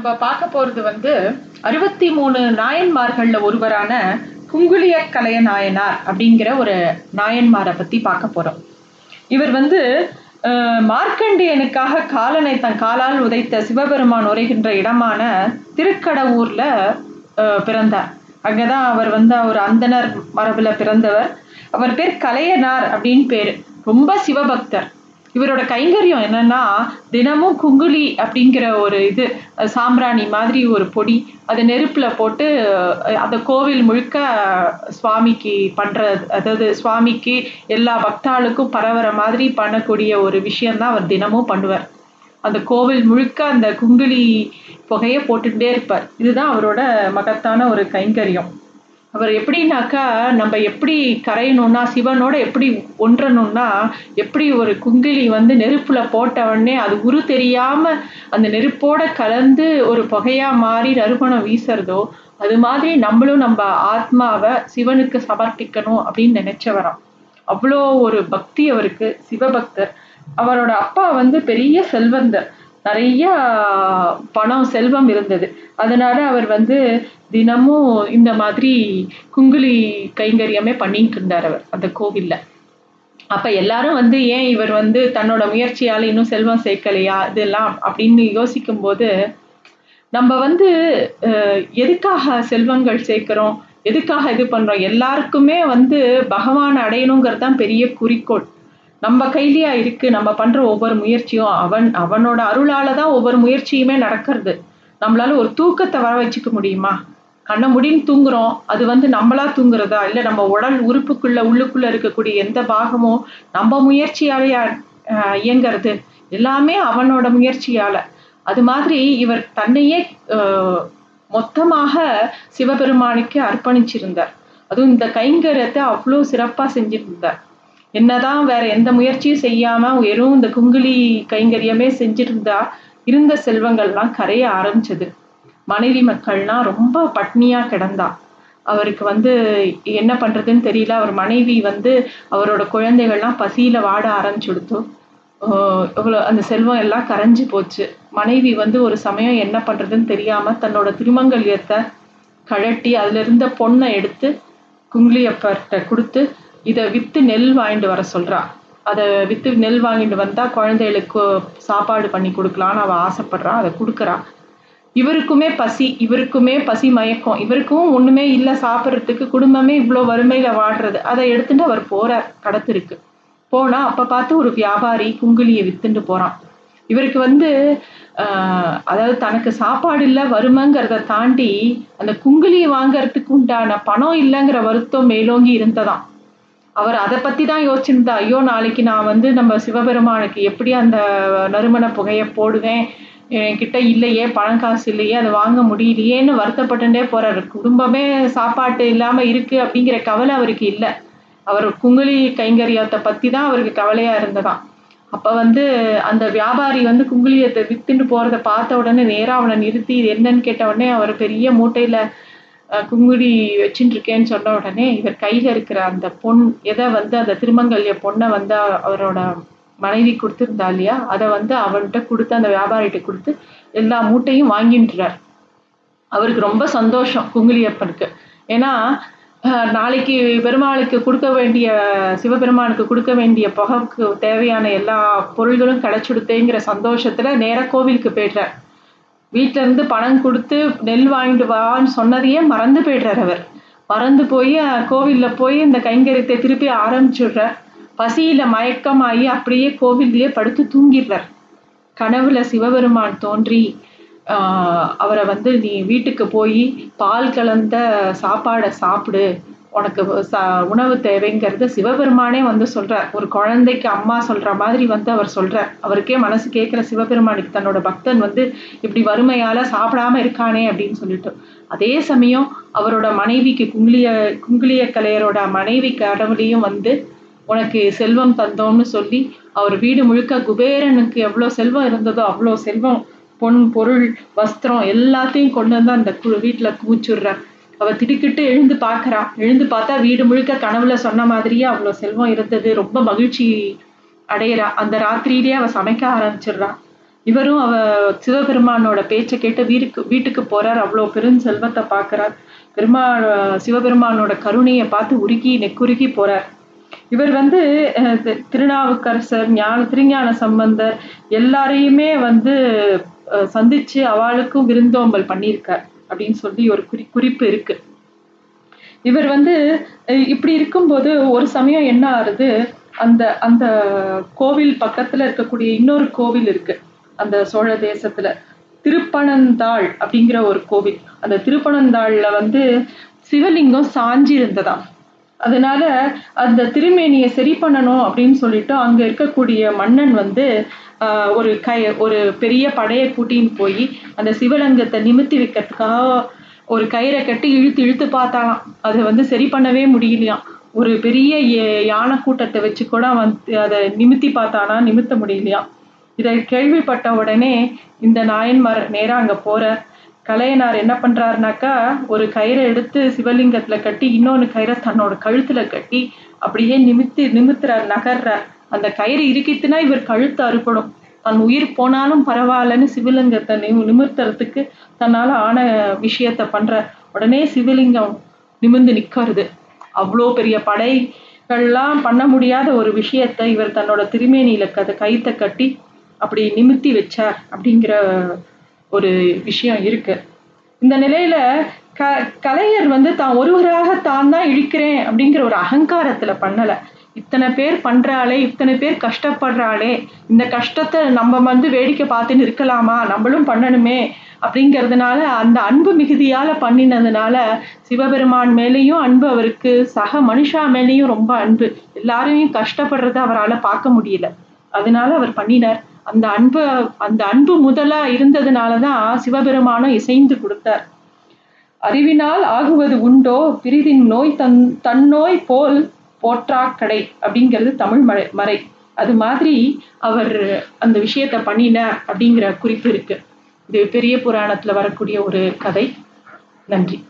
நம்ம பார்க்க போறது வந்து அறுபத்தி மூணு நாயன்மார்கள்ல ஒருவரான குங்குளிய கலைய நாயனார் அப்படிங்கிற ஒரு நாயன்மாரை பத்தி பார்க்க போறோம். இவர் வந்து மார்க்கண்டியனுக்காக காலனை தன் காலால் உதைத்த சிவபெருமான் உரைகின்ற இடமான திருக்கடவுர்ல அஹ், பிறந்தார். அங்கதான் அவர் வந்து அவர் அந்தணர் மரபுல பிறந்தவர். அவர் பேர் கலையனார் அப்படின்னு பேரு. ரொம்ப சிவபக்தர். இவரோட கைங்கரியம் என்னன்னா தினமும் குங்குலி அப்படிங்கிற ஒரு இது சாம்பிராணி மாதிரி ஒரு பொடி அதை நெருப்புல போட்டு அந்த கோவில் முழுக்க சுவாமிக்கு பண்ணுற அதாவது சுவாமிக்கு எல்லா பக்தாளுக்கும் பரவற மாதிரி பண்ணக்கூடிய ஒரு விஷயம்தான் அவர் தினமும் பண்ணுவார். அந்த கோவில் முழுக்க அந்த குங்குலி புகையை போட்டுட்டே இருப்பார். இதுதான் அவரோட மகத்தான ஒரு கைங்கரியம். அவர் எப்படின்னாக்கா நம்ம எப்படி கரையணும்னா சிவனோட எப்படி ஒன்றணும்னா எப்படி ஒரு குங்கிலி வந்து நெருப்புல போட்ட உடனே அது உரு தெரியாம அந்த நெருப்போட கலந்து ஒரு புகையா மாறி நறுமணம் வீசுறதோ அது மாதிரி நம்மளும் நம்ம ஆத்மாவை சிவனுக்கு சமர்ப்பிக்கணும் அப்படின்னு நினச்சவராம். அவ்வளோ ஒரு பக்தி அவருக்கு சிவபக்தர். அவரோட அப்பா வந்து பெரிய செல்வந்தர். நிறைய பணம் செல்வம் இருந்தது. அதனால அவர் வந்து தினமும் இந்த மாதிரி குங்குலி கைங்கரியமே பண்ணிட்டு இருந்தார் அவர் அந்த கோவில்ல. அப்ப எல்லாரும் வந்து ஏன் இவர் வந்து தன்னோட முயற்சியால இன்னும் செல்வம் சேர்க்கலையா இதெல்லாம் அப்படின்னு யோசிக்கும் போது நம்ம வந்து எதுக்காக செல்வங்கள் சேர்க்கிறோம் எதுக்காக இது பண்றோம்? எல்லாருக்குமே வந்து பகவான் அடையணுங்கிறது தான் பெரிய குறிக்கோள். நம்ம கையிலேயா இருக்கு? நம்ம பண்ற ஒவ்வொரு முயற்சியும் அவன் அவனோட அருளால தான் ஒவ்வொரு முயற்சியுமே நடக்கிறது. நம்மளால ஒரு தூக்கத்தை வர வச்சுக்க முடியுமா? கண்ணை முடின்னு தூங்குறோம். அது வந்து நம்மளா தூங்குறதா? இல்லை நம்ம உடல் உறுப்புக்குள்ள உள்ளுக்குள்ள இருக்கக்கூடிய எந்த பாகமோ நம்ம முயற்சியாலேயா இயங்கிறது இயங்குறது? எல்லாமே அவனோட முயற்சியால. அது மாதிரி இவர் தன்னையே மொத்தமாக சிவபெருமானுக்கு அர்ப்பணிச்சிருந்தார். அதுவும் இந்த கைங்கரத்தை அவ்வளோ சிறப்பாக செஞ்சிருந்தார். என்னதான் வேற எந்த முயற்சியும் செய்யாம வெறும் இந்த குங்குலி கைங்கரியமே செஞ்சிருந்தா இருந்த செல்வங்கள்லாம் கரைய ஆரம்பிச்சது. மனைவி மக்கள்லாம் ரொம்ப பட்னியா கிடந்தா. அவருக்கு வந்து என்ன பண்றதுன்னு தெரியல. அவர் மனைவி வந்து அவரோட குழந்தைகள்லாம் பசியில வாட ஆரம்பிச்சுடுத்து. இவ்வளோ அந்த செல்வம் எல்லாம் கரைஞ்சு போச்சு. மனைவி வந்து ஒரு சமயம் என்ன பண்றதுன்னு தெரியாம தன்னோட திருமங்கல்யத்தை கழட்டி அதுல இருந்த பொண்ணை எடுத்து குங்குளியப்பர்கிட்ட கொடுத்து இதை வித்து நெல் வாங்கிட்டு வர சொல்றா. அதை வித்து நெல் வாங்கிட்டு வந்தா குழந்தைகளுக்கு சாப்பாடு பண்ணி கொடுக்கலான்னு அவ ஆசைப்படுறா அதை கொடுக்குறா. இவருக்குமே பசி இவருக்குமே பசி மயக்கம் இவருக்கும் ஒண்ணுமே இல்லை சாப்பிட்றதுக்கு குடும்பமே இவ்வளோ வறுமையில வாடுறது அதை எடுத்துட்டு அவர் போறார் கடத்திருக்கு போனா அப்ப பார்த்து ஒரு வியாபாரி குங்குலியை வித்துட்டு போறான். இவருக்கு வந்து அதாவது தனக்கு சாப்பாடு இல்லை வறுமைங்கிறத தாண்டி அந்த குங்குலியை வாங்கறதுக்கு உண்டான பணம் இல்லைங்கிற வருத்தம் மேலோங்கி இருந்ததாம். அவர் அதை பற்றி தான் யோசிச்சிருந்தா ஐயோ நாளைக்கு நான் வந்து நம்ம சிவபெருமானுக்கு எப்படி அந்த நறுமண புகையை போடுவேன்? என்கிட்ட இல்லையே பணம் காசு இல்லையே அதை வாங்க முடியலையேன்னு வருத்தப்பட்டுட்டே போகிறார் குடும்பமே சாப்பாட்டு இல்லாமல் இருக்குது அப்படிங்கிற கவலை அவருக்கு இல்லை. அவர் குங்குலி கைங்கரியத்தை பற்றி தான் அவருக்கு கவலையாக இருந்ததான் அப்போ வந்து அந்த வியாபாரி வந்து குங்குலியத்தை வித்துன்னு போகிறத பார்த்த உடனே நேராக அவனை நிறுத்தி இது என்னன்னு கேட்ட உடனே அவர் பெரிய மூட்டையில் அஹ், வச்சுட்டு இருக்கேன்னு சொன்ன உடனே இவர் கையில இருக்கிற அந்த பொன் எதை வந்து அந்த திருமங்கல்ய பொண்ணை வந்து அவரோட மனைவி கொடுத்துருந்தா இல்லையா அதை வந்து அவன்கிட்ட கொடுத்து அந்த வியாபாரிகிட்ட கொடுத்து எல்லா மூட்டையும் வாங்கின்றார். அவருக்கு ரொம்ப சந்தோஷம் குங்குலியப்பனுக்கு ஏன்னா நாளைக்கு பெருமாளுக்கு கொடுக்க வேண்டிய சிவபெருமானுக்கு கொடுக்க வேண்டிய புகைக்கு தேவையான எல்லா பொருள்களும் கிடைச்சுடுத்தேங்கிற சந்தோஷத்துல நேராக கோவிலுக்கு போயிடுறார். வீட்டிலேருந்து இருந்து பணம் கொடுத்து நெல் வாங்கிட்டு வான்னு சொன்னதையே மறந்து போயிடுறார் அவர். மறந்து போய் கோவிலில் போய் இந்த கைங்கரியத்தை திருப்பி ஆரம்பிச்சுடுறார் பசியில் மயக்கமாகி அப்படியே கோவில்லையே படுத்து தூங்கிடுறார். கனவுல சிவபெருமான் தோன்றி அவரை வந்து நீ வீட்டுக்கு போய் பால் கலந்த சாப்பாடை சாப்பிடு. உனக்கு ச உணவு தேவைங்கிறத சிவபெருமானே வந்து சொல்றார். ஒரு குழந்தைக்கு அம்மா சொல்ற மாதிரி வந்து அவர் சொல்றார். அவருக்கே மனசு கேட்கிற சிவபெருமானுக்கு தன்னோட பக்தன் வந்து இப்படி வறுமையால சாப்பிடாம இருக்கானே அப்படின்னு சொல்லிட்டு. அதே சமயம் அவரோட மனைவிக்கு குங்கிலிய குங்கிலிய கலையரோட மனைவி கடவுளையும் வந்து உனக்கு செல்வம் தந்தோம்னு சொல்லி அவர் வீடு முழுக்க குபேரனுக்கு எவ்வளோ செல்வம் இருந்ததோ அவ்வளோ செல்வம் பொன் பொருள் வஸ்திரம் எல்லாத்தையும் கொண்டு வந்து அந்த வீட்டில் குவிச்சுடுறார். அவ திடுக்கிட்டு எழுந்து பார்க்கறா. எழுந்து பார்த்தா வீடு முழுக்க கனவுல சொன்ன மாதிரியே அவ்வளோ செல்வம் இருந்தது. ரொம்ப மகிழ்ச்சி அடையிறா. அந்த ராத்திரியிலேயே அவ சமைக்க ஆரம்பிச்சிடுறா. இவரும் அவ சிவபெருமானோட பேச்சை கேட்டு வீட்டுக்கு வீட்டுக்கு போறார். அவ்வளோ பெரும் செல்வத்தை பார்க்கறார். பெருமா சிவபெருமானோட கருணையை பார்த்து உருகி நெக்குருகி போறார். இவர் வந்து தி- திருநாவுக்கரசர் ஞான திருஞான சம்பந்தர் எல்லாரையுமே வந்து சந்திச்சு அவளுக்கும் விருந்தோம்பல் பண்ணியிருக்கார். அப்படின்னு சொல்லி ஒரு குறி குறிப்பு இருக்கு. இவர் வந்து இப்படி இருக்கும்போது ஒரு சமயம் என்ன ஆறுது? அந்த அந்த கோவில் பக்கத்துல இருக்கக்கூடிய இன்னொரு கோவில் இருக்கு. அந்த சோழ தேசத்துல. திருப்பனந்தாள் அப்படிங்கிற ஒரு கோவில். அந்த திருப்பனந்தாள்ல வந்து சிவலிங்கம் சாஞ்சி இருந்ததாம் அதனால அந்த திருமேனியை சரி பண்ணணும் அப்படின்னு சொல்லிட்டு அங்கே இருக்கக்கூடிய மன்னன் வந்து ஒரு கை ஒரு பெரிய படையை கூட்டின்னு போய் அந்த சிவலிங்கத்தை நிமித்தி வைக்கிறதுக்காக ஒரு கயிறை கட்டி இழுத்து இழுத்து பார்த்தாலாம் அதை வந்து சரி பண்ணவே முடியலையாம். ஒரு பெரிய யானை கூட்டத்தை வச்சு கூட வந்து அதை நிமித்தி பார்த்தானா நிமித்த முடியலையாம். இதை கேள்விப்பட்ட உடனே இந்த நாயன்மார் நேராக அங்கே போகிற கலையனார் என்ன பண்றாருனாக்கா ஒரு கயிறை எடுத்து சிவலிங்கத்துல கட்டி இன்னொன்று கயிறை தன்னோட கழுத்துல கட்டி அப்படியே நிமித்து நிமித்துறார் நகர்றார். அந்த கயிறு இருக்கித்துனா இவர் கழுத்து அறுப்படும் தன் உயிர் போனாலும் பரவாயில்லன்னு சிவலிங்கத்தை நிமி நிமிர்த்துறதுக்கு தன்னால ஆன விஷயத்த பண்ற உடனே சிவலிங்கம் நிமிர்ந்து நிக்கிறது அவ்வளோ பெரிய படைகள்லாம் பண்ண முடியாத ஒரு விஷயத்தை இவர் தன்னோட திருமேனியில கதை கைத்தை கட்டி அப்படி நிமித்தி வச்சார் அப்படிங்கிற ஒரு விஷயம் இருக்கு. இந்த நிலையில க கலைஞர் வந்து தான் ஒருவராக தான் தான் இழிக்கிறேன் அப்படிங்கிற ஒரு அகங்காரத்துல பண்ணல. இத்தனை பேர் பண்றாளே இத்தனை பேர் கஷ்டப்படுறாளே இந்த கஷ்டத்தை நம்ம வந்து வேடிக்கை பார்த்துன்னு இருக்கலாமா நம்மளும் பண்ணணுமே அப்படிங்கிறதுனால அந்த அன்பு மிகுதியால பண்ணினதுனால சிவபெருமான் மேலேயும் அன்பு அவருக்கு சக மனுஷா மேலேயும் ரொம்ப அன்பு. எல்லாரையும் கஷ்டப்படுறத அவரால் பார்க்க முடியல. அதனால அவர் பண்ணினார். அந்த அன்பு அந்த அன்பு முதலா இருந்ததுனால தான் சிவபெருமானும் இசைந்து கொடுத்தார். அறிவினால் ஆகுவது உண்டோ? பிரிதின் நோய் தன் தன்னோய் போல் போற்றாக்கடை அப்படிங்கிறது தமிழ் மறை மறை. அது மாதிரி அவர் அந்த விஷயத்த பண்ணினார் அப்படிங்கிற குறிப்பு இருக்கு. இது பெரிய புராணத்துல வரக்கூடிய ஒரு கதை. நன்றி.